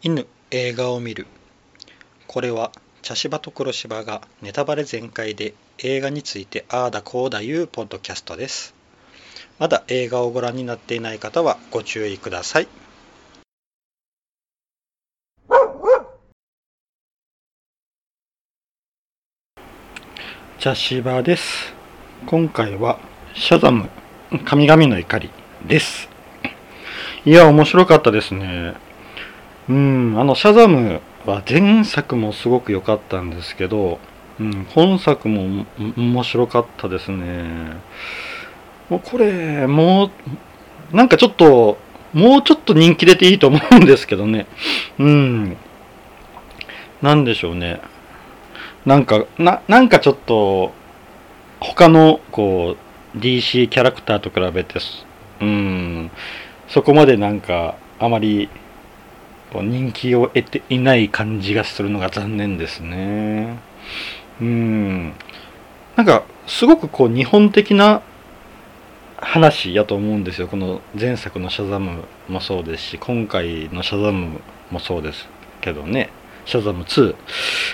犬映画を見る。これは茶芝と黒芝がネタバレ全開で映画についてああだこうだいうポッドキャストです。まだ映画をご覧になっていない方はご注意ください。茶芝です。今回はシャザム神々の怒りです。いや面白かったですね。うんあのシャザムは前作もすごく良かったんですけど、うん、本作も面白かったですね。もうこれもうなんかちょっともうちょっと人気出ていいと思うんですけどね。うん。なんでしょうね。なんかななんかちょっと他のこう DC キャラクターと比べてうんそこまでなんかあまり人気を得ていない感じがするのが残念ですね。うん。なんか、すごくこう、日本的な話やと思うんですよ。この前作のシャザムもそうですし、今回のシャザムもそうですけどね。シャザム2、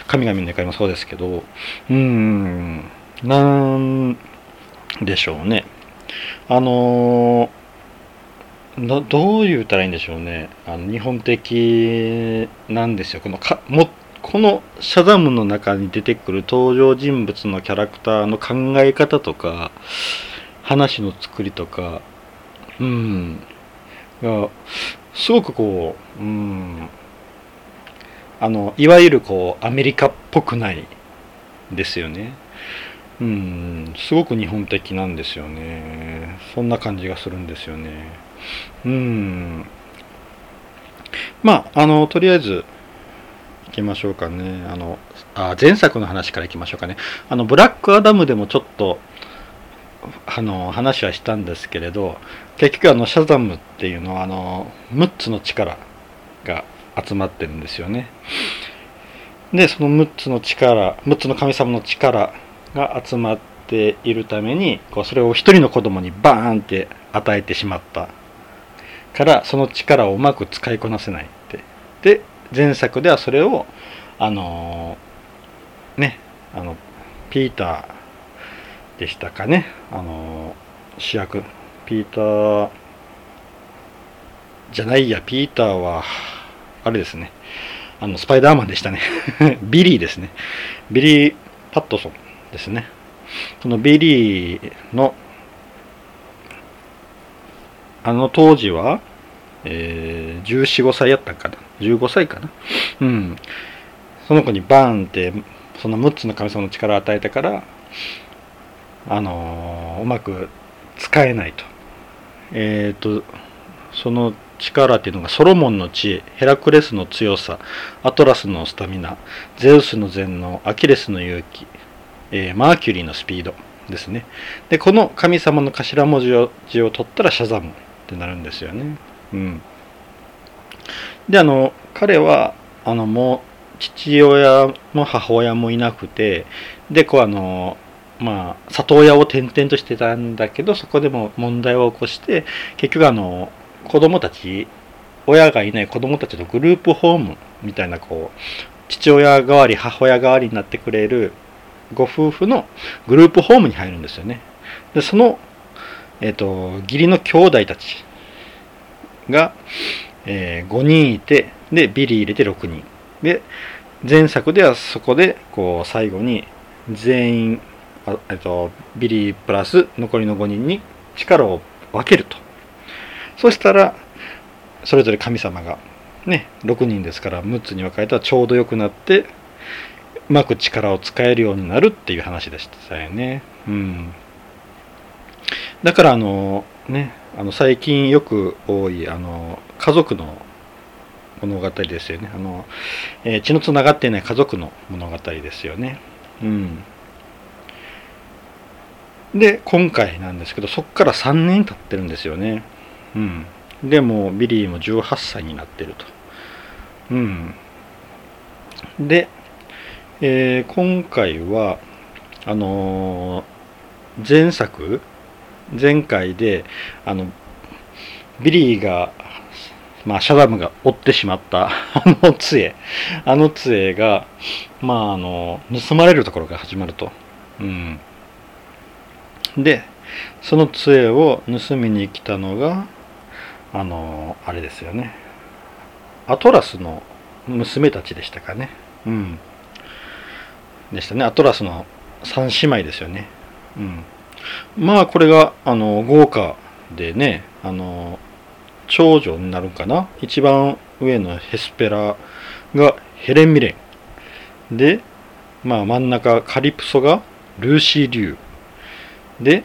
神々の怒りもそうですけど、うーん、なんでしょうね。あのーどどう言ったらいいんでしょうね。あの日本的なんですよ。このかもこのシャザムの中に出てくる登場人物のキャラクターの考え方とか話の作りとかうん。がすごくこううん。あのいわゆるこうアメリカっぽくないですよね。うん。すごく日本的なんですよね。そんな感じがするんですよね。うん。まあ、あの、とりあえず、いきましょうかね。あの、あ前作の話からいきましょうかね。あの、ブラックアダムでもちょっと、あの、話はしたんですけれど、結局あの、シャザムっていうのは、あの、6つの力が集まってるんですよね。で、その6つの力、6つの神様の力が集まっているために、こうそれを1人の子供にバーンって与えてしまったからその力をうまく使いこなせないって。で前作ではそれをあの、ねあのピーターでしたかね。あの、主役。ピーターじゃないやピーターはあれですね。あのスパイダーマンでしたね。ビリーですね。ビリー・バットソンですね。そのビリーのあの当時は、えー、14、5歳やったんかな。15歳かな。うん。その子にバーンって、その6つの神様の力を与えたから、あのー、うまく使えないと。えっ、ー、と、その力っていうのがソロモンの知恵、ヘラクレスの強さ、アトラスのスタミナ、ゼウスの全能、アキレスの勇気、えー、マーキュリーのスピードですね。で、この神様の頭文字を字を取ったらシャザム。ってなるんですよね。うん。で、あの、彼は、あの、もう、父親も母親もいなくて、で、こう、あの、まあ、里親を転々としてたんだけど、そこでも問題を起こして、結局、あの、子供たち、親がいない子供たちのグループホームみたいな、こう、父親代わり、母親代わりになってくれるご夫婦のグループホームに入るんですよね。で、そのえっ、と、義理の兄弟たちが、えー、5人いて、で、ビリー入れて6人。で、前作ではそこで、こう、最後に、全員、えっと、ビリープラス残りの5人に力を分けると。そしたら、それぞれ神様が、ね、6人ですから6つに分かれたらちょうど良くなって、うまく力を使えるようになるっていう話でしたよね。うん。だからあのね。あの最近よく多いあの家族の物語ですよね。あの、えー、血のつながっていない家族の物語ですよね。うん。で今回なんですけどそこから3年経ってるんですよね。うん。でもビリーも18歳になってると。うん。で、えー、今回はあのー、前作前回であのビリーがまあ、シャダムが追ってしまった あの杖、あの杖が、まあ、あの、盗まれるところが始まると。うん。で、その杖を盗みに来たのが、あの、あれですよね。アトラスの娘たちでしたかね。うん。でしたね。アトラスの三姉妹ですよね。うん。まあ、これが、あの、豪華でね、あの、長女になるかな？一番上のヘスペラがヘレン・ミレン。で、まあ、真ん中カリプソがルーシー・リュウで、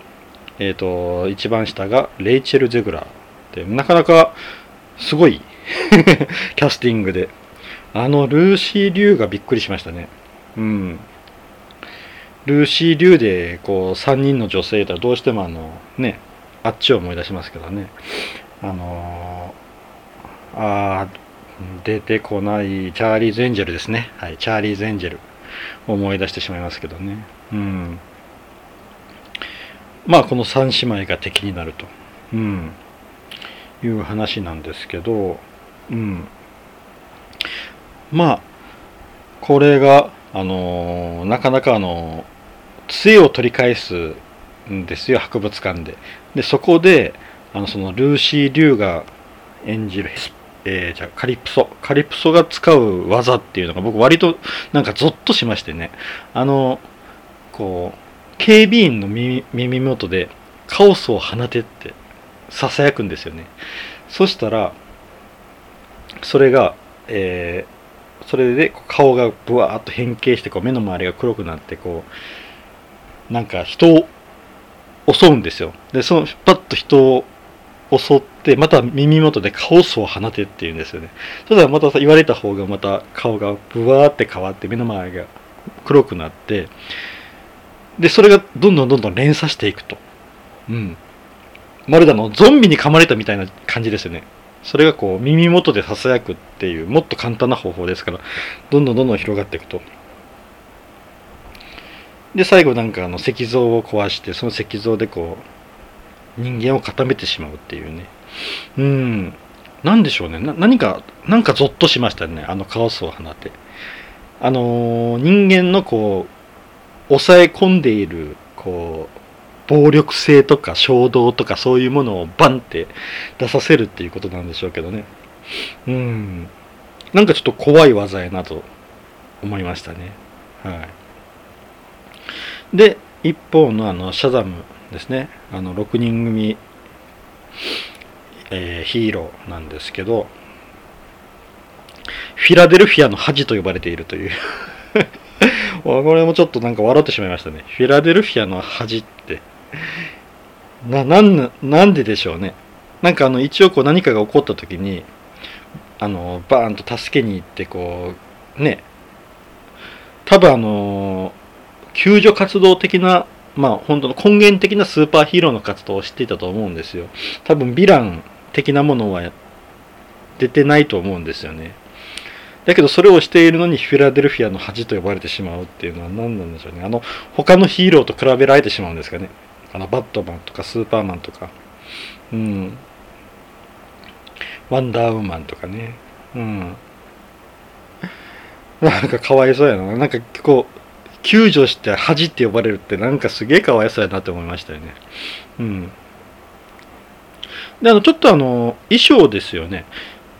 えっ、ー、と一番下がレイチェル・ゼグラー。でなかなかすごい キャスティングで。あのルーシー・リュウがびっくりしましたね。うん。ルーシー・リュウでこう3人の女性とはどうしてもあのねあっちを思い出しますけどねあのー、あ出てこないチャーリーズ・エンジェルですね。はい、チャーリーズ・エンジェル思い出してしまいますけどね。うん。まあ、この3姉妹が敵になると、うん、いう話なんですけど、うん。まあ、これが、あの、なかなかあの杖を取り返すんですよ、博物館で。で、そこで、あのそのルーシー・リュウが演じるえー、じゃカリプソカリプソが使う技っていうのが僕割となんかゾッとしましてねあのこう警備員の耳耳元でカオスを放てってささやくんですよねそしたらそれが、えー、それで顔がブワーッと変形してこう目の周りが黒くなってこうなんか人を襲うんですよ。でそのパッと人を襲ってまた耳元でカオスを放てっていうんですよね。そしたらまた言われた方がまた顔がブワーって変わって目の周りが黒くなってでそれがどんどんどんどん連鎖していくと。うん。まるであのゾンビに噛まれたみたいな感じですよね。それがこう耳元でささやくっていうもっと簡単な方法ですからどんどんどんどん広がっていくとで最後なんかあの石像を壊してその石像でこう人間を固めてしまうっていうね。うん。なんでしょうね。な何か、なんかゾッとしましたね。あのカオスを放って。あのー、人間のこう、抑え込んでいる、こう、暴力性とか衝動とかそういうものをバンって出させるっていうことなんでしょうけどね。うん。なんかちょっと怖い技やなと思いましたね。はい。で、一方のあの、シャザムですねあの6人組、えー、ヒーローなんですけどフィラデルフィアの恥と呼ばれているという これもちょっとなんか笑ってしまいましたねフィラデルフィアの恥って ななんなんででしょうねなんかあの一応こう何かが起こった時にあのバーンと助けに行ってこうね多分あの救助活動的なまあ本当の根源的なスーパーヒーローの活動を知っていたと思うんですよ。多分ヴィラン的なものは出てないと思うんですよね。だけどそれをしているのにフィラデルフィアの恥と呼ばれてしまうっていうのは何なんでしょうね。あの他のヒーローと比べられてしまうんですかね。あのバットマンとかスーパーマンとか。うん。ワンダーウーマンとかね。うん。なんかかわいそうやな。なんかこう、救助して恥って呼ばれるってなんかすげえかわいそうやなって思いましたよね。うん。で、あの、ちょっとあの、衣装ですよね。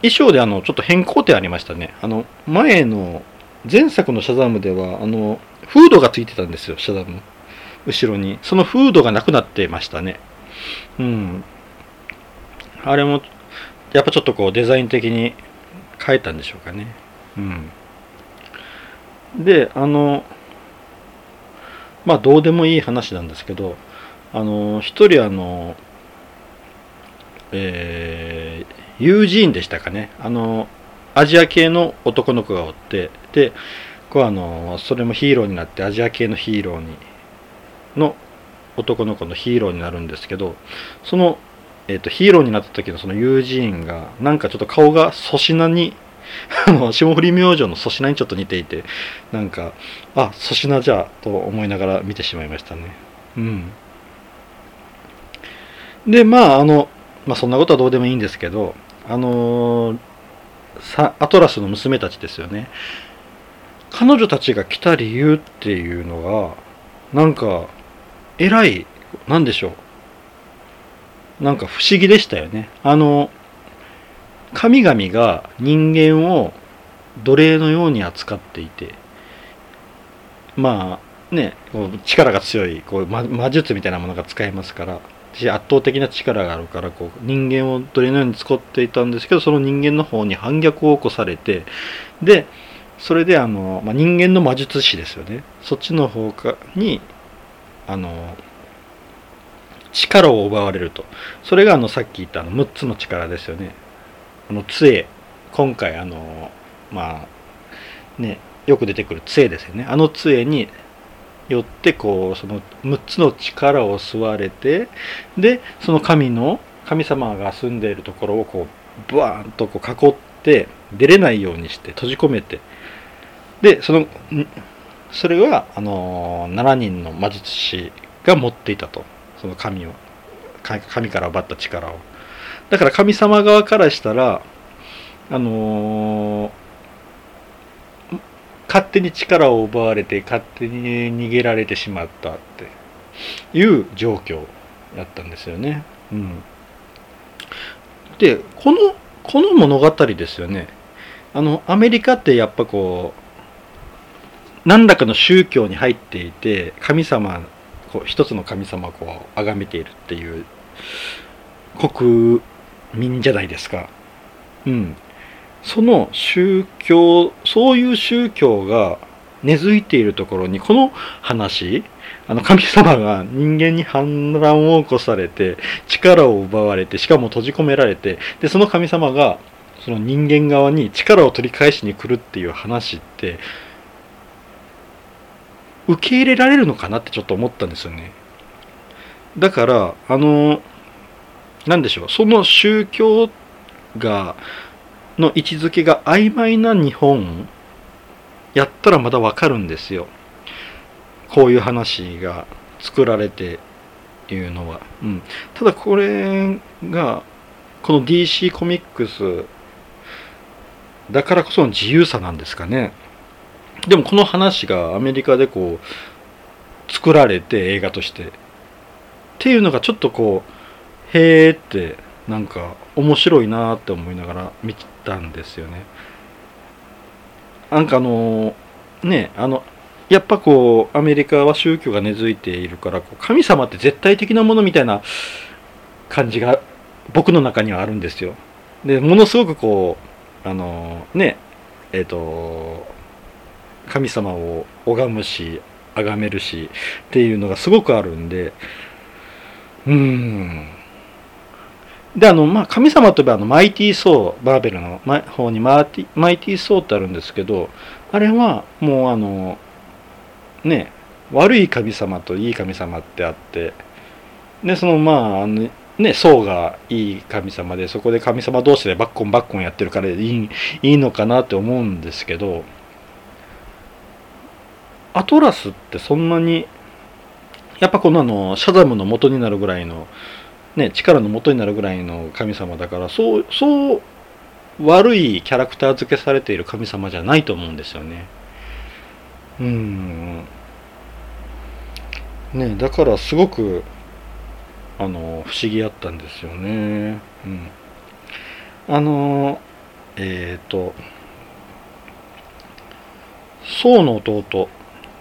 衣装であの、ちょっと変更点ありましたね。あの、前の、前作のシャザムでは、あの、フードがついてたんですよ、シャザム。後ろに。そのフードがなくなってましたね。うん。あれも、やっぱちょっとこう、デザイン的に変えたんでしょうかね。うん。で、あの、まあどうでもいい話なんですけどあの一人あのえー、ユージーンでしたかねあのアジア系の男の子がおってでこうあのそれもヒーローになってアジア系のヒーローにの男の子のヒーローになるんですけどその、えーと、ヒーローになった時のそのユージーンがなんかちょっと顔が粗品に あの霜降り明星の粗品にちょっと似ていてなんかあ粗品じゃと思いながら見てしまいましたね。うん。でまああのまあそんなことはどうでもいいんですけどあのーさアトラスの娘たちですよね。彼女たちが来た理由っていうのがなんか偉いなんでしょう。なんか不思議でしたよね。あの神々が人間を奴隷のように扱っていてまあねこう力が強いこう魔術みたいなものが使えますからし圧倒的な力があるからこう人間を奴隷のように使っていたんですけどその人間の方に反逆を起こされてでそれであの、まあ、人間の魔術師ですよね。そっちの方かにあの力を奪われると。それがあのさっき言ったあの6つの力ですよね。あの杖。今回あのまあねよく出てくる杖ですよね。あの杖によってこうその6つの力を吸われてでその神の神様が住んでいるところをこうブワーンとこう囲って出れないようにして閉じ込めてでそのそれはあの7人の魔術師が持っていたと。その神を。神から奪った力を。だから神様側からしたらあのー勝手に力を奪われて勝手に逃げられてしまったっていう状況やったんですよね。うん、でこのこの物語ですよね。あのアメリカってやっぱこう何らかの宗教に入っていて神様こう一つの神様をこう崇めているっていう国民じゃないですか。うん、その宗教そういう宗教が根付いているところにこの話あの神様が人間に反乱を起こされて力を奪われてしかも閉じ込められてでその神様がその人間側に力を取り返しに来るっていう話って受け入れられるのかなってちょっと思ったんですよねだからあの何でしょうその宗教がの位置づけが曖昧な日本やったらまだわかるんですよ。こういう話が作られていうのは。うん、ただこれがこの DC コミックスだからこその自由さなんですかね。でもこの話がアメリカでこう作られて映画として。っていうのがちょっとこうへーってなんか面白いなって思いながら見たんですよね。なんかあのねあのやっぱこうアメリカは宗教が根付いているからこう神様って絶対的なものみたいな感じが僕の中にはあるんですよ。でものすごくこうあのねえっ、ー、と神様を拝むし崇めるしっていうのがすごくあるんでうん。で、あの、まあ、神様といえば、あの、マイティー・ソー、バーベルの方にマイティマイティー・ソーってあるんですけど、あれは、もう、あの、ね、悪い神様といい神様ってあって、で、その、まあ、あの、ね、ソーがいい神様で、そこで神様同士でバッコンバッコンやってるからいいいいのかなって思うんですけど、アトラスってそんなに、やっぱこのあの、シャザムの元になるぐらいの、ね、力の元になるぐらいの神様だからそうそう悪いキャラクター付けされている神様じゃないと思うんですよね。うんねだからすごくあの不思議やったんですよね。うん、あのえっ、ー、と宋の弟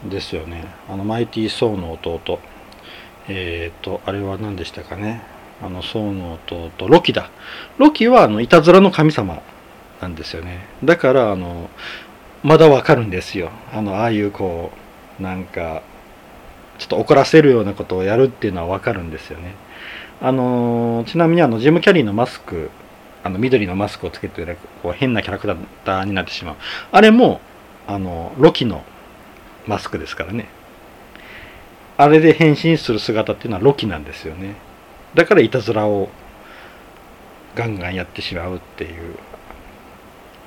ですよね。あのマイティー・ソーの弟。えっ、とあれは何でしたかね。あのソーの弟ロキだ。ロキはあのいたずらの神様なんですよね。だからあのまだわかるんですよ。あのああいうこうなんかちょっと怒らせるようなことをやるっていうのはわかるんですよね。あのちなみにあのジム・キャリーのマスクあの緑のマスクをつけてこう変なキャラクターになってしまう。あれもあのロキのマスクですからね。あれで変身する姿っていうのはロキなんですよね。だからいたずらをガンガンやってしまうっていう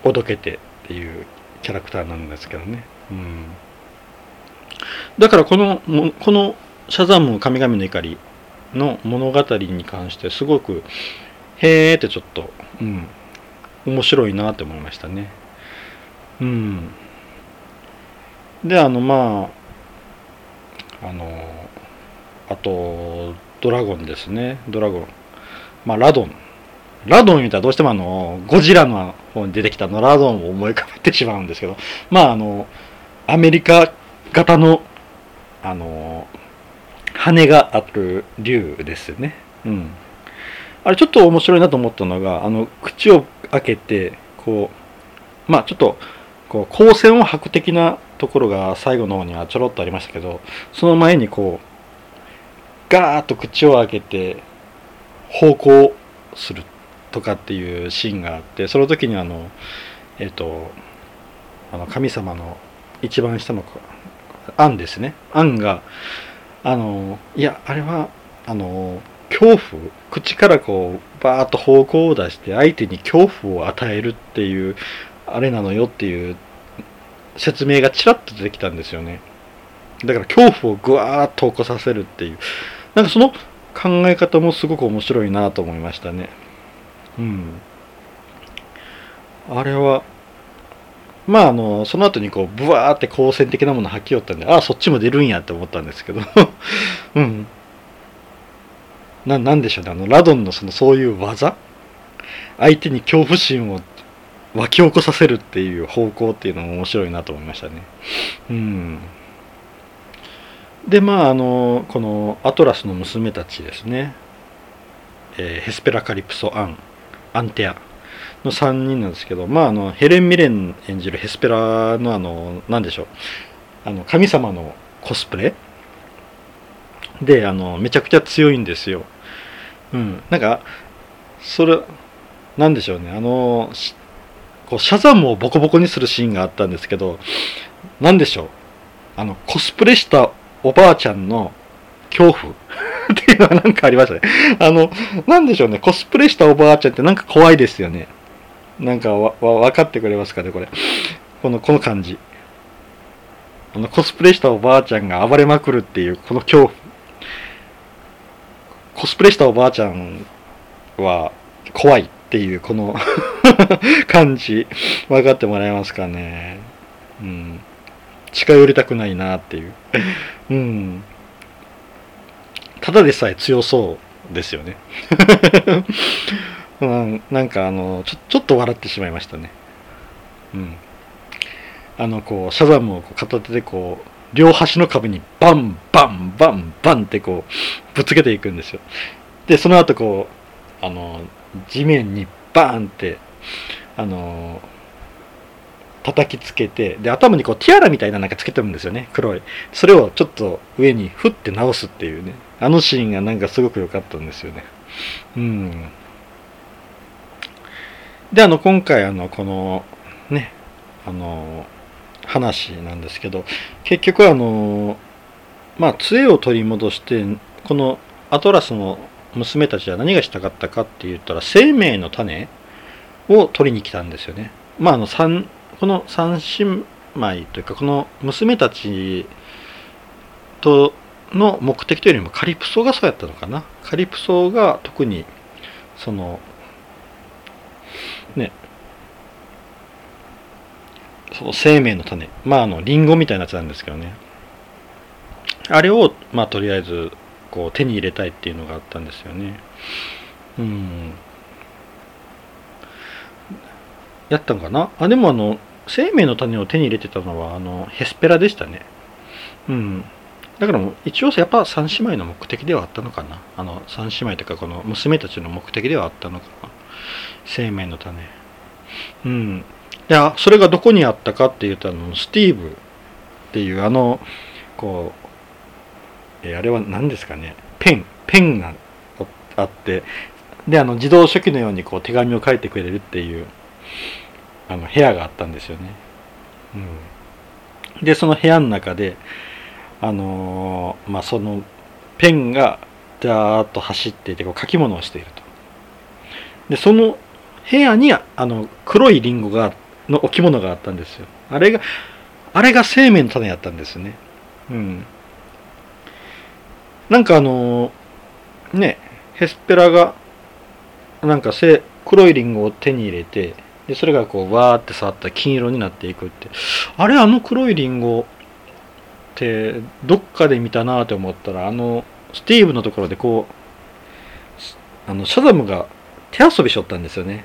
おどけてっていうキャラクターなんですけどね、うん、だからこのこのシャザム神々の怒りの物語に関してすごくへーってちょっと、うん、面白いなって思いましたね。うん。であのまああのあとドラゴンですね。ドラゴン。まあラドン。ラドン言うたらどうしてもあのゴジラの方に出てきたのラドンを思い浮かべてしまうんですけど。まああのアメリカ型のあの羽がある竜ですよね。うん。あれちょっと面白いなと思ったのがあの口を開けてこうまあちょっとこう光線を吐く的なところが最後の方にはちょろっとありましたけどその前にこうガーッと口を開けて方向するとかっていうシーンがあってその時にあのえっ、とあの神様の一番下のアンですね。アンがあのいやあれはあの恐怖？口からこうバーッと方向を出して相手に恐怖を与えるっていうあれなのよっていう説明がちらっと出てきたんですよね。だから恐怖をぐわーっと起こさせるっていう。なんかその考え方もすごく面白いなと思いましたね。うん。あれはまああのその後にこうブワーって光線的なもの吐きよったんでああそっちも出るんやって思ったんですけど。うん。ななんでしょうね。あのラドンのそのそういう技？相手に恐怖心を湧き起こさせるっていう方向っていうのも面白いなと思いましたね。うん。でまああのこのアトラスの娘たちですね、えーヘスペラカリプソアンアンテア。の3人なんですけどまああのヘレン・ミレン演じるヘスペラのあの何でしょう。あの神様のコスプレ。であのめちゃくちゃ強いんですよ。うん、なんかそれなんでしょうね。あのしこうシャザムをボコボコにするシーンがあったんですけどなんでしょう？あのコスプレしたおばあちゃんの恐怖 っていうのがなんかありましたね。あの、なんでしょうね、コスプレしたおばあちゃんってなんか怖いですよね。なんか、わ、分かってくれますかね、これ。この、この感じ。あの、コスプレしたおばあちゃんが暴れまくるっていう、この恐怖。コスプレしたおばあちゃんは怖いっていう、この 感じ。分かってもらえますかね。うん。近寄りたくないなっていう。うん。ただでさえ強そうですよね。うん、なんかあのちょ、ちょっと笑ってしまいましたね。うん。あの、こう、シャザムを片手でこう、両端の壁にバンバンバンバンってこう、ぶつけていくんですよ。で、その後こう、あの、地面にバーンって、あの、叩きつけて、で、頭にこう、ティアラみたいななんかつけてるんですよね、黒い。それをちょっと上にふって直すっていうね。あのシーンがなんかすごく良かったんですよね。うん。で、あの、今回、あの、この、ね、あの、話なんですけど、結局、あの、まあ、杖を取り戻して、このアトラスの娘たちは何がしたかったかって言ったら、生命の種を取りに来たんですよね。まあ、あの、三、この三姉妹というか、この娘たちとの目的というよりもカリプソがそうやったのかな。カリプソが特に、その、ね、その生命の種。まあ、あの、リンゴみたいなやつなんですけどね。あれを、まあ、とりあえず、こう、手に入れたいっていうのがあったんですよね。うん。やったのかな？あ、でもあの、生命の種を手に入れてたのは、あの、ヘスペラでしたね。うん。だからもう一応やっぱ三姉妹の目的ではあったのかな？あの三姉妹とかこの娘たちの目的ではあったのかな？生命の種。うん。いやそれがどこにあったかっていうとあのスティーブっていうあのこうえあれは何ですかね？ペンペンがあってであの自動書記のようにこう手紙を書いてくれるっていう。あの部屋があったんですよね、うん、でその部屋の中であのーまあそのペンがダーッと走っていてこう書き物をしていると。でその部屋にあの黒いリンゴがの置物があったんですよ。あれがあれが生命の種やったんですね。うん。なんかあのーねヘスペラがなんかせ黒いリンゴを手に入れてでそれがこうわーって触った金色になっていくって。あれあの黒いリンゴってどっかで見たなって思ったらあのスティーブのところでこうあのシャザムが手遊びしとったんですよね。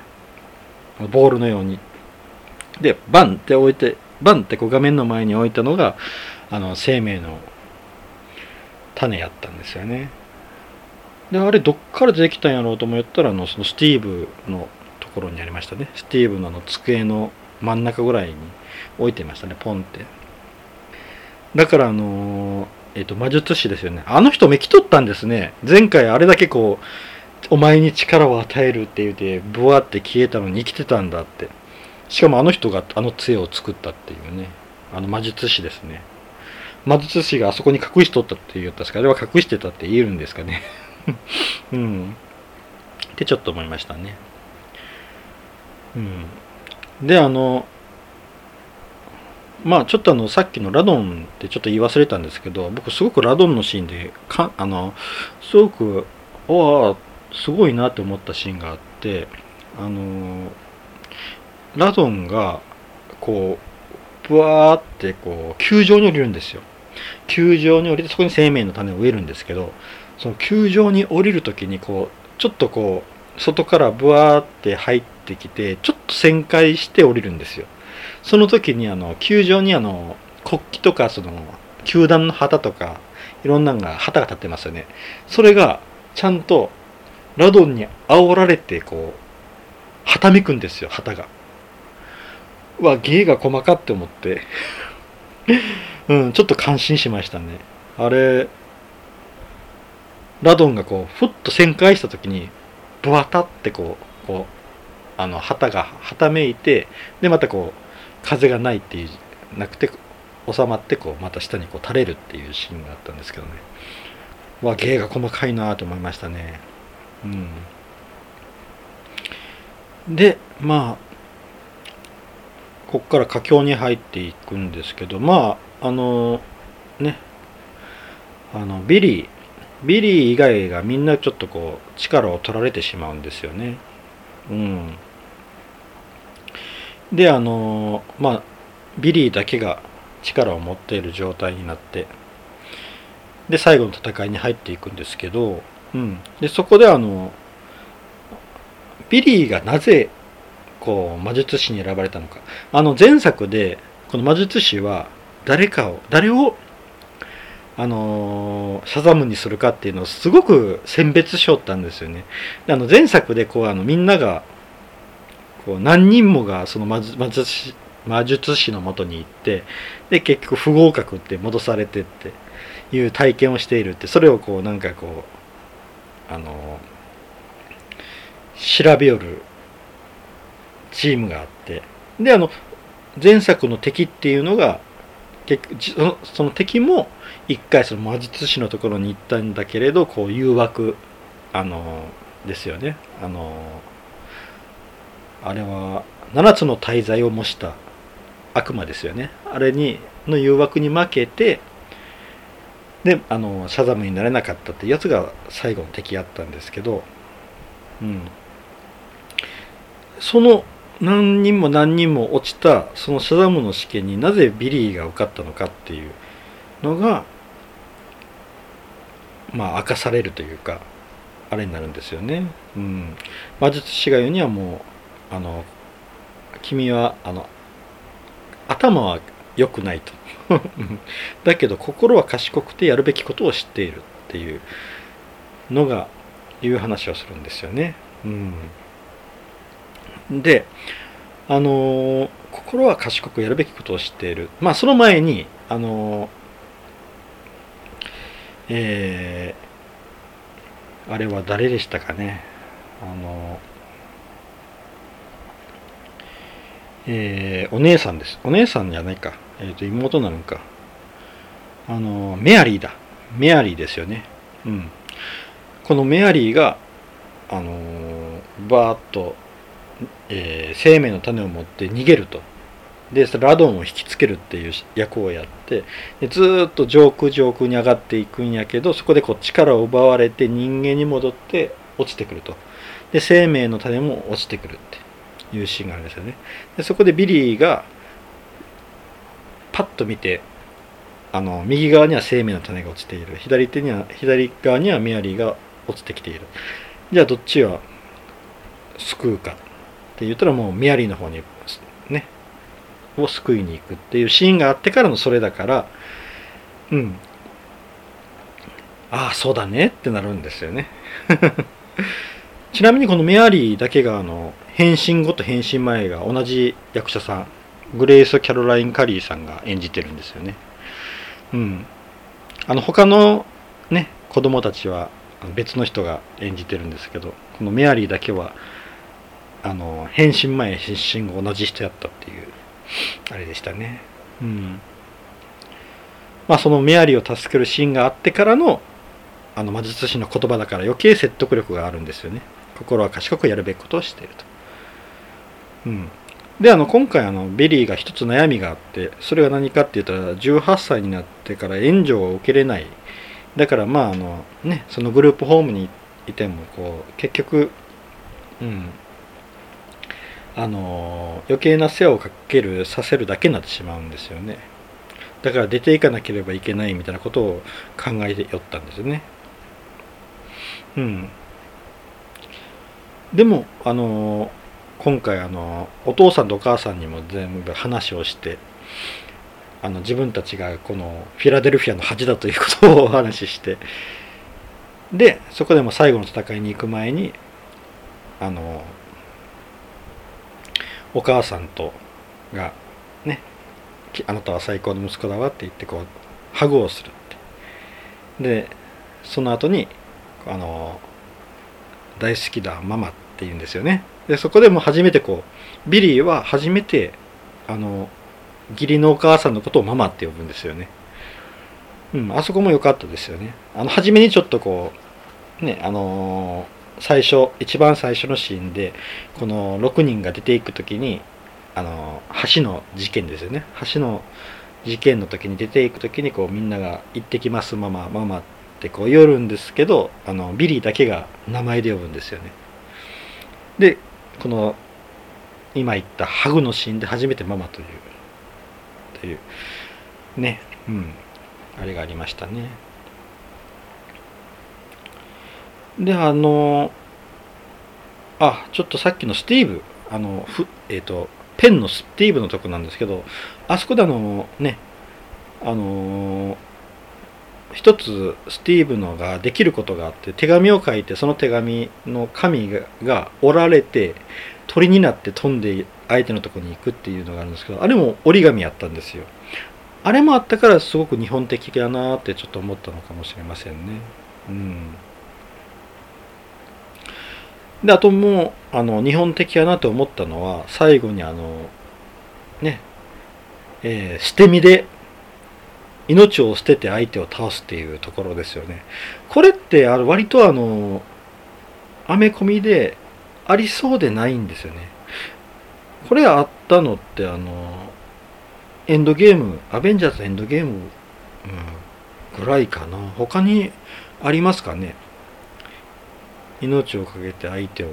ボールのように。でバンって置いてバンってこう画面の前に置いたのがあの生命の種やったんですよね。であれどっから出てきたんやろうと思ったらあのそのスティーブのろにありましたね。スティーブのあの机の真ん中ぐらいに置いてましたね。ポンって。だからあのえっ、ー、と魔術師ですよね。あの人めきとったんですね。前回あれだけこうお前に力を与えるって言うてブワって消えたのに生きてたんだって。しかもあの人があの杖を作ったっていうね。あの魔術師ですね。魔術師があそこに隠しとったって言ったんですか？あれは隠してたって言えるんですかね。うん。ってちょっと思いましたね。うん。であのまあちょっとあのさっきのラドンってちょっと言い忘れたんですけど僕すごくラドンのシーンでかあのすごくああすごいなって思ったシーンがあってあのラドンがこうブワーってこう球場に降りるんですよ。球場に降りてそこに生命の種を植えるんですけどその球場に降りる時にこうちょっとこう外からブワーって入ってきてちょっと旋回して降りるんですよ。その時にあの球場にあの国旗とかその球団の旗とかいろんなのが旗が立ってますよね。それがちゃんとラドンに煽られてこうはためくんですよ旗が。わ芸が細かって思って。うんちょっと感心しましたね。あれラドンがこうふっと旋回した時にブワタってこうこうあの旗がはためいてでまたこう風がないっていうなくて収まってこうまた下にこう垂れるっていうシーンがあったんですけどねわ芸が細かいなと思いましたねうんでまあここから佳境に入っていくんですけどまああのねあのビリービリー以外がみんなちょっとこう力を取られてしまうんですよね。うん。であのまあビリーだけが力を持っている状態になってで最後の戦いに入っていくんですけど、うん、でそこであのビリーがなぜこう魔術師に選ばれたのかあの前作でこの魔術師は誰かを誰をあのシャザムにするかっていうのをすごく選別しよったんですよね。であの前作でこうあのみんながこう何人もがその魔術師魔術師のもとに行ってで結局不合格って戻されてっていう体験をしているってそれをこうなんかこうあの調べよるチームがあってであの前作の敵っていうのがその敵も一回その魔術師のところに行ったんだけれどこう誘惑あのですよね。あのあれは7つの大罪を模した悪魔ですよね。あれにの誘惑に負けてであのシャザムになれなかったってやつが最後の敵やったんですけど、うん、その何人も何人も落ちたそのシャザムの試験になぜビリーが受かったのかっていうのがまあ明かされるというかあれになるんですよね。うん、魔術師が言うにはもうあの君はあの頭は良くないと。だけど心は賢くてやるべきことを知っているっていうのがいう話をするんですよね。うん、であの心は賢くやるべきことを知っている。まあその前にあのえー、あれは誰でしたかね。あのえー、お姉さんです。お姉さんじゃないか、えー、と妹なのか。あのメアリーだ。メアリーですよね。うん。このメアリーがあのバーッと、えー、生命の種を持って逃げると。でラドンを引きつけるっていう役をやってでずっと上空上空に上がっていくんやけどそこでこう力を奪われて人間に戻って落ちてくると。で生命の種も落ちてくるって。いうシーンがあるんですよね。でそこでビリーがパッと見てあの右側には生命の種が落ちている。左手には左側にはメアリーが落ちてきている。じゃあどっちを救うかって言ったらもうメアリーの方にねを救いに行くっていうシーンがあってからのそれだからうん。ああそうだねってなるんですよね。ちなみにこのメアリーだけがあの変身後と変身前が同じ役者さんグレース・キャロライン・カリーさんが演じてるんですよね。うん。あの他のね子供たちは別の人が演じてるんですけどこのメアリーだけはあの変身前変身後同じ人やったっていうあれでしたね。うん。まあそのメアリーを助けるシーンがあってからのあの魔術師の言葉だから余計説得力があるんですよね。心は賢くやるべきことをしていると。うん。であの今回あのビリーが一つ悩みがあってそれが何かって言ったら18歳になってから援助を受けれない。だからまああのねそのグループホームにいてもこう結局うん。あの余計な世話をかけるさせるだけになってしまうんですよね。だから出ていかなければいけないみたいなことを考えてよったんですよね。うん。でもあの今回あのお父さんとお母さんにも全部話をしてあの自分たちがこのフィラデルフィアの恥だということをお話ししてでそこでも最後の戦いに行く前にあのお母さんとがねあなたは最高の息子だわって言ってこうハグをするって。でその後にあの大好きだママって言うんですよね。でそこでも初めてこうビリーは初めてあの義理のお母さんのことをママって呼ぶんですよね。うんあそこも良かったですよね。あの初めにちょっとこうねあのー、最初一番最初のシーンでこの6人が出ていく時にあのー、橋の事件ですよね。橋の事件の時に出ていく時にこうみんなが「行ってきますママママ」ってこう寄るんですけどあのビリーだけが名前で呼ぶんですよね。でこの今言ったハグのシーンで初めてママというというねうんあれがありましたね。であのあちょっとさっきのスティーブあのふえっ、ー、とペンのスティーブのとこなんですけどあそこであのねあの一つスティーブのができることがあって手紙を書いてその手紙の紙が折られて鳥になって飛んで相手のとこに行くっていうのがあるんですけどあれも折り紙やったんですよ。あれもあったからすごく日本的だなってちょっと思ったのかもしれませんね。うん。であともうあの日本的やなと思ったのは最後にあのねえー、捨て身で命を捨てて相手を倒すっていうところですよね。これってあの割とあのアメコミでありそうでないんですよね。これあったのってあのエンドゲームアベンジャーズエンドゲーム、うん、ぐらいかな。他にありますかね。命を懸けて相手をっ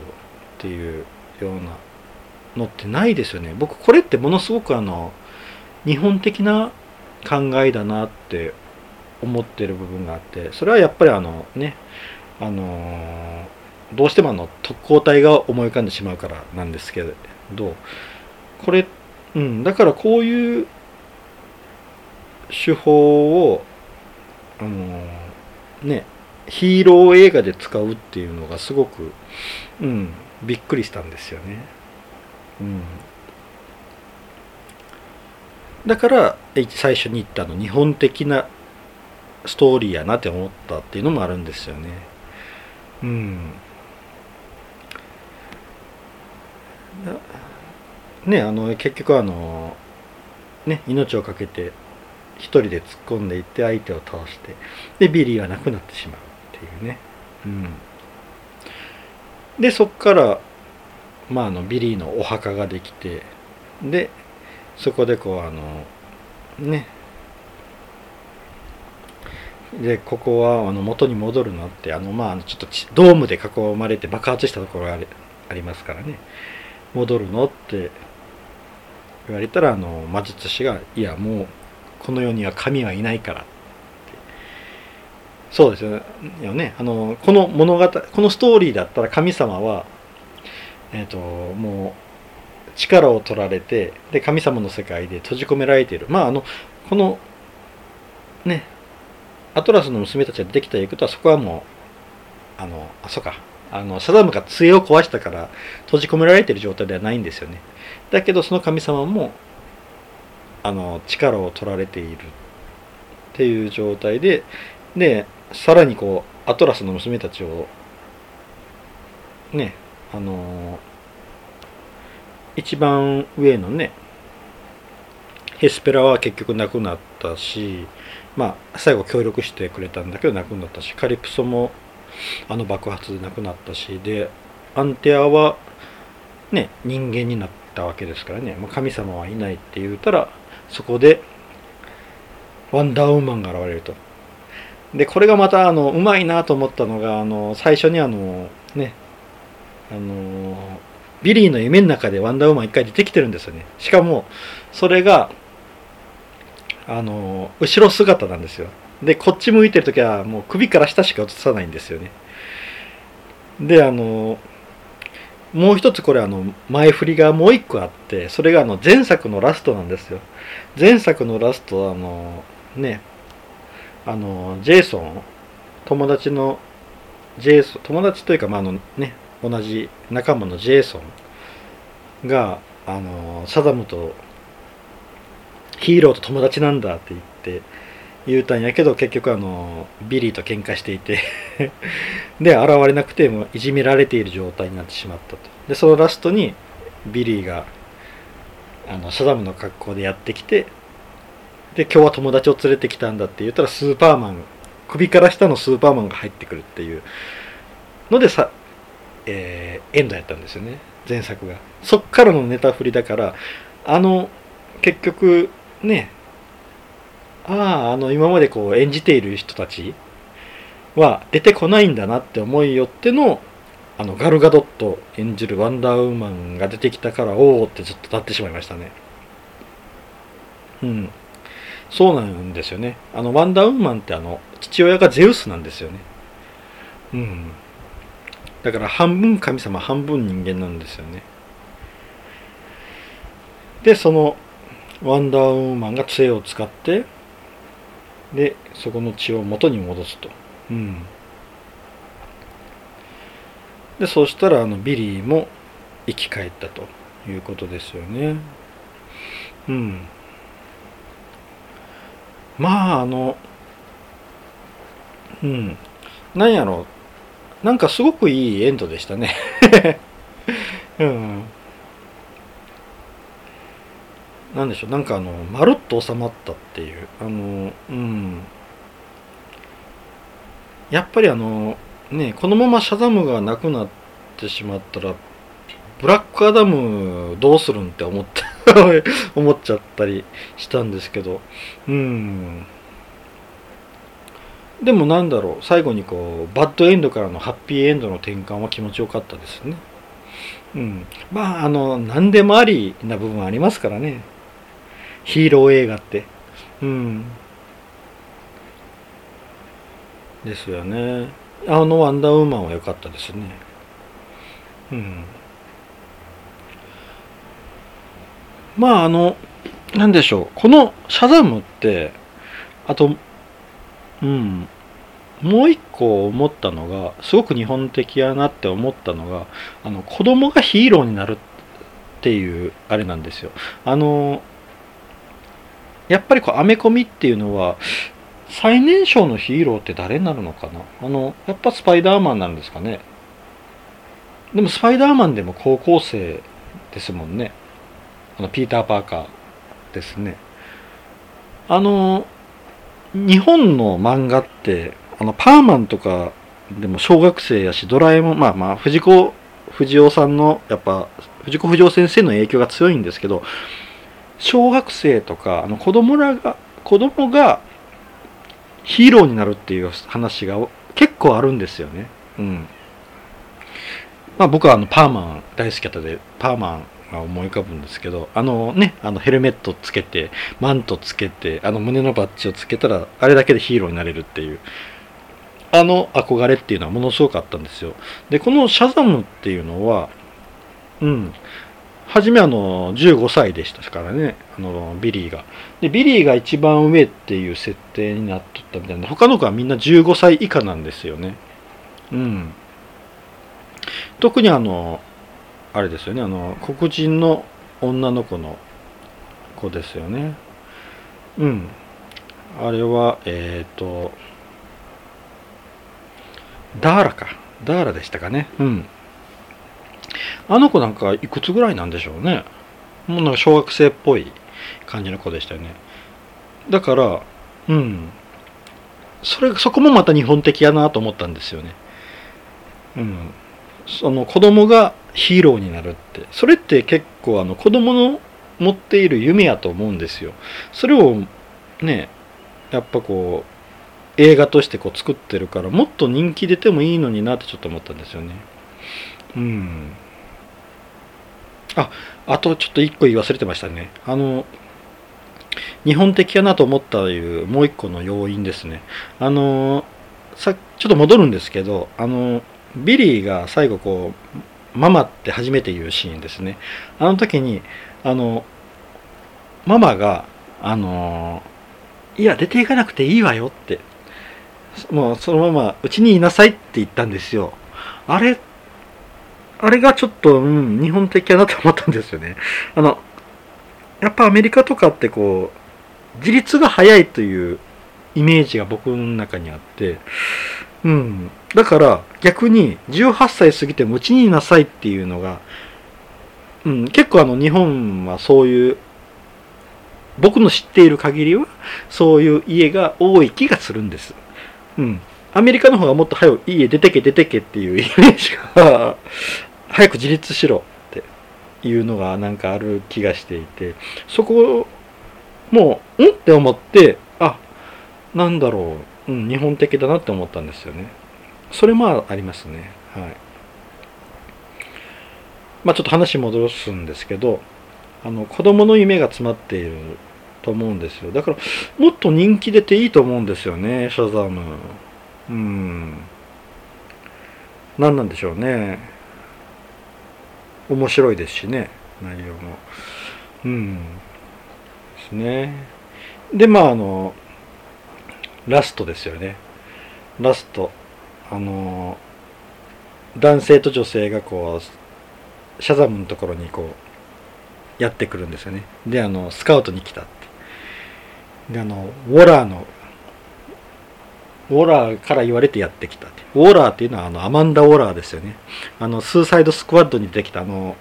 ていうようなのってないですよね。僕これってものすごくあの日本的な考えだなって思ってる部分があってそれはやっぱりあのねあのどうしてもあの特攻隊が思い浮かんでしまうからなんですけどこれうんだからこういう手法をあのねヒーロー映画で使うっていうのがすごくうんびっくりしたんですよね。うんだから最初に言ったの日本的なストーリーやなって思ったっていうのもあるんですよね。うん。ねあの結局あのね命を懸けて一人で突っ込んでいって相手を倒してでビリーは亡くなってしまうっていうね。うん。でそっからまああのビリーのお墓ができてでそこでこうあのね。でここはあの元に戻るのってあのまあちょっとドームで囲まれて爆発したところがありますからね。戻るのって言われたらあの魔術師が「いやもうこの世には神はいないから」って。そうですよね。あのこの物語このストーリーだったら神様はえっ、ー、ともう力を取られてで神様の世界で閉じ込められている。まああのこのねアトラスの娘たちが出てきた行くとはそこはもうあのあそうか。あのサダムが杖を壊したから閉じ込められている状態ではないんですよね。だけどその神様もあの力を取られているっていう状態ででさらにこうアトラスの娘たちをねあの一番上のねヘスペラは結局亡くなったしまあ最後協力してくれたんだけど亡くなったしカリプソもあの爆発で亡くなったしでアンテアはね人間になったわけですからね、まあ、神様はいないって言うたらそこでワンダーウーマンが現れると。でこれがまたあのうまいなと思ったのがあの最初にあのねあのビリーの夢の中でワンダーウーマン一回出てきてるんですよね。しかもそれがあの後ろ姿なんですよ。でこっち向いてる時はもう首から下しか映さないんですよね。であのもう一つこれあの前振りがもう一個あってそれがあの前作のラストなんですよ。前作のラストあのねあのジェイソン友達のジェイソン友達というかまああのね同じ仲間のジェイソンがあのシャザムとヒーローと友達なんだって言って言うたんやけど結局あのビリーと喧嘩していて で現れなくてもいじめられている状態になってしまったと。でそのラストにビリーがあのシャザムの格好でやってきてで今日は友達を連れてきたんだって言ったらスーパーマン首から下のスーパーマンが入ってくるっていうのでさ、えー、エンドやったんですよね。前作が。そっからのネタ振りだからあの結局ねあああの今までこう演じている人たちは出てこないんだなって思いよってのあのガルガドット演じるワンダーウーマンが出てきたからおおってずっと立ってしまいましたね。うん。そうなんですよね。あのワンダーウーマンってあの父親がゼウスなんですよね。うん。だから半分神様半分人間なんですよね。でそのワンダーウーマンが杖を使ってでそこの血を元に戻すと。うん。でそうしたらあのビリーも生き返ったということですよね。うん。まああのうん。なんやろう。なんかすごくいいエンドでしたね。うん。なんでしょうなんかあのまるっと収まったっていう。あのうん。やっぱりあのねこのままシャザムがなくなってしまったらブラックアダムどうするんって思った 思っちゃったりしたんですけど。うん。でもなんだろう最後にこうバッドエンドからのハッピーエンドの転換は気持ちよかったですね。うん。まああの何でもありな部分ありますからね。ヒーロー映画って。うん。ですよね。あのワンダーウーマンは良かったですね。うん。まああのなんでしょう。このシャザムってあとうん。もう一個思ったのがすごく日本的やなって思ったのがあの子供がヒーローになるっていうあれなんですよ。あのやっぱりこうアメコミっていうのは最年少のヒーローって誰になるのかな？あのやっぱスパイダーマンなんですかね？でもスパイダーマンでも高校生ですもんね。あのピーター・パーカーですね。あの日本の漫画ってあのパーマンとかでも小学生やしドラえもんまあまあ藤子不二雄さんのやっぱ藤子不二雄先生の影響が強いんですけど小学生とかあの子供らが子供がヒーローになるっていう話が結構あるんですよね。うん。まあ僕はあのパーマン大好きだったで、パーマンが思い浮かぶんですけど、あのね、あのヘルメットつけて、マントつけて、あの胸のバッジをつけたら、あれだけでヒーローになれるっていう、あの憧れっていうのはものすごくあったんですよ。で、このシャザムっていうのは、うん、初めあの15歳でしたからね、あのビリーが。で、ビリーが一番上っていう設定になっとったみたいな、他の子はみんな15歳以下なんですよね。うん。特にあの、あれですよね、あの、黒人の女の子の子ですよね。うん。あれは、えっ、ー、と、ダーラか。ダーラでしたかね。うん。あの子なんかいくつぐらいなんでしょうね。もうなんか小学生っぽい感じの子でしたよね。だから、うん。それ、そこもまた日本的やなと思ったんですよね。うん。その子供がヒーローになるって。それって結構あの子供の持っている夢やと思うんですよ。それをねやっぱこう映画としてこう作ってるからもっと人気出てもいいのになってちょっと思ったんですよね。うん。ああとちょっと一個言い忘れてましたね。あの日本的やなと思ったというもう一個の要因ですね。あのさちょっと戻るんですけどあのビリーが最後こうママって初めて言うシーンですね。あの時にあのママがあのいや出ていかなくていいわよって。もうそのままうちにいなさいって言ったんですよ。あれあれがちょっと、うん、日本的やなと思ったんですよね。あのやっぱアメリカとかってこう自立が早いというイメージが僕の中にあってうん。だから逆に18歳過ぎてもうちにいなさいっていうのが、うん、結構あの日本はそういう僕の知っている限りはそういう家が多い気がするんです。うん。アメリカの方がもっと早く家出てけ出てけっていう イメージが早く自立しろっていうのがなんかある気がしていてそこもう、んって思ってあなんだろううん、日本的だなって思ったんですよね。それもありますね。はい。まあちょっと話戻すんですけど、あの子供の夢が詰まっていると思うんですよ。だからもっと人気出ていいと思うんですよね、シャザーム。うん。何なんでしょうね。面白いですしね、内容も。うん。ですね。で、まああの、ラストですよね。ラストあの男性と女性がこうシャザムのところにこうやってくるんですよね。であのスカウトに来たって。であのウォラーのウォラーから言われてやってきたって。ウォラーっていうのはあのアマンダ・ウォラーですよね。あのスーサイドスクワッドにできたあの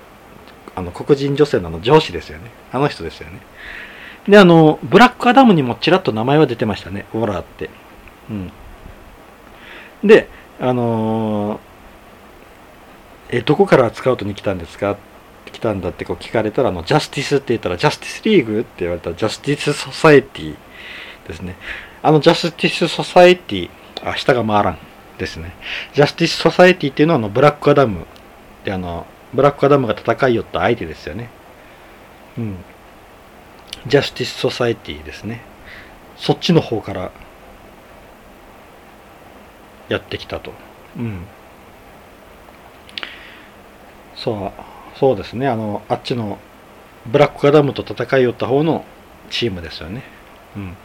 あの黒人女性のあの上司ですよね。あの人ですよね。で、あの、ブラックアダムにもちらっと名前は出てましたね、ウォラーって。うん。で、あのー、え、どこからスカウトに来たんですか？来たんだってこう聞かれたら、あの、ジャスティスって言ったら、ジャスティスリーグって言われたら、ジャスティスソサエティですね。あの、ジャスティスソサエティ、あ、舌が回らんですね。ジャスティスソサエティっていうのは、あの、ブラックアダムで、あの、ブラックアダムが戦いよった相手ですよね。うん。ジャスティス・ソサエティですね。そっちの方からやってきたと。うん。そうそうですね。あのあっちのブラックアダムと戦いよった方のチームですよね。うん。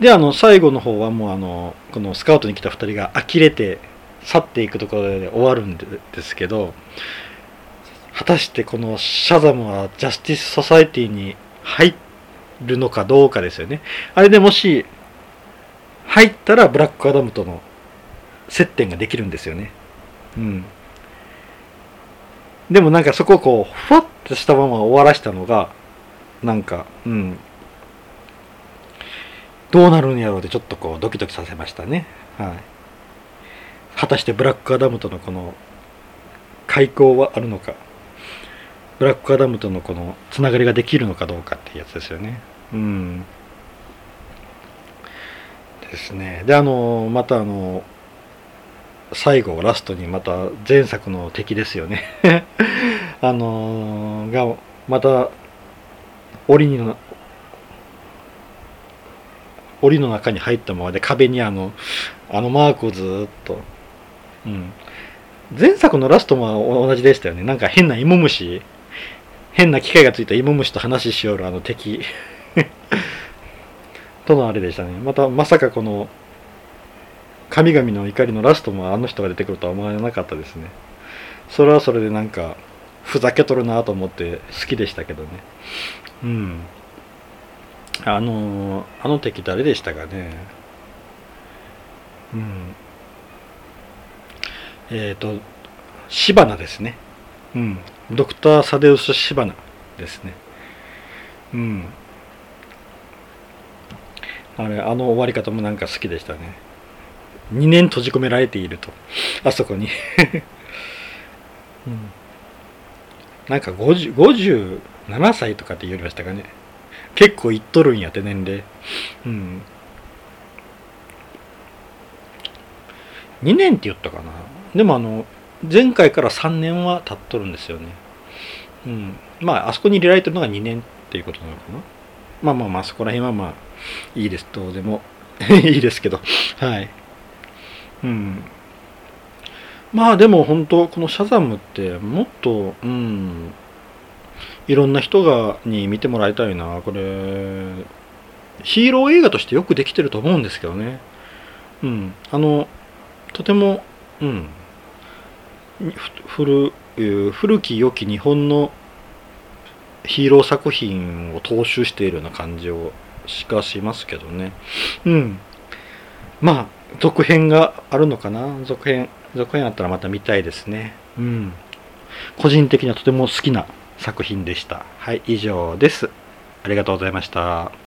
であの最後の方はもうあのこのスカウトに来た2人が呆れて去っていくところで終わるんですけど果たしてこのシャザムはジャスティス・ソサエティに入るのかどうかですよね。あれでもし、入ったらブラックアダムとの接点ができるんですよね。うん。でもなんかそこをこう、ふわっとしたまま終わらしたのが、なんか、うん。どうなるんやろうってちょっとこうドキドキさせましたね。はい。果たしてブラックアダムとのこの開口はあるのか。ブラックアダムとのこのつながりができるのかどうかっていうやつですよね。うん。ですね。で、あの、またあの、最後ラストにまた前作の敵ですよね あの、がまた檻の檻の中に入ったままで壁にあのあのマークをずっと、うん、前作のラストも同じでしたよねなんか変な芋虫変な機械がついた芋虫と話ししよるあの敵。とのあれでしたね。またまさかこの神々の怒りのラストもあの人が出てくるとは思わなかったですね。それはそれでなんかふざけとるなと思って好きでしたけどね。うん。あのあの敵誰でしたかね。うん。えっ、ー、とシバナですね。うん。ドクター・サデウス・シバナですね。うん。あれあの終わり方もなんか好きでしたね。2年閉じ込められていると。あそこに。うん、なんか50 57歳とかって言いましたかね。結構いっとるんやって年齢。うん。2年って言ったかな。でもあの前回から3年は経っとるんですよね。うん。まああそこに入れられてるのが2年っていうことなのかな。まあまあまあそこら辺はまあいいです。どうでも いいですけど。はい。うん。まあでも本当このシャザムってもっとうん。いろんな人がに見てもらいたいな。これヒーロー映画としてよくできてると思うんですけどね。うん。あのとてもうん。古古き良き日本のヒーロー作品を踏襲しているような感じをしかしますけどね。うん。まあ続編があるのかな？続編続編あったらまた見たいですね。うん。個人的にはとても好きな作品でした。はい以上です。ありがとうございました。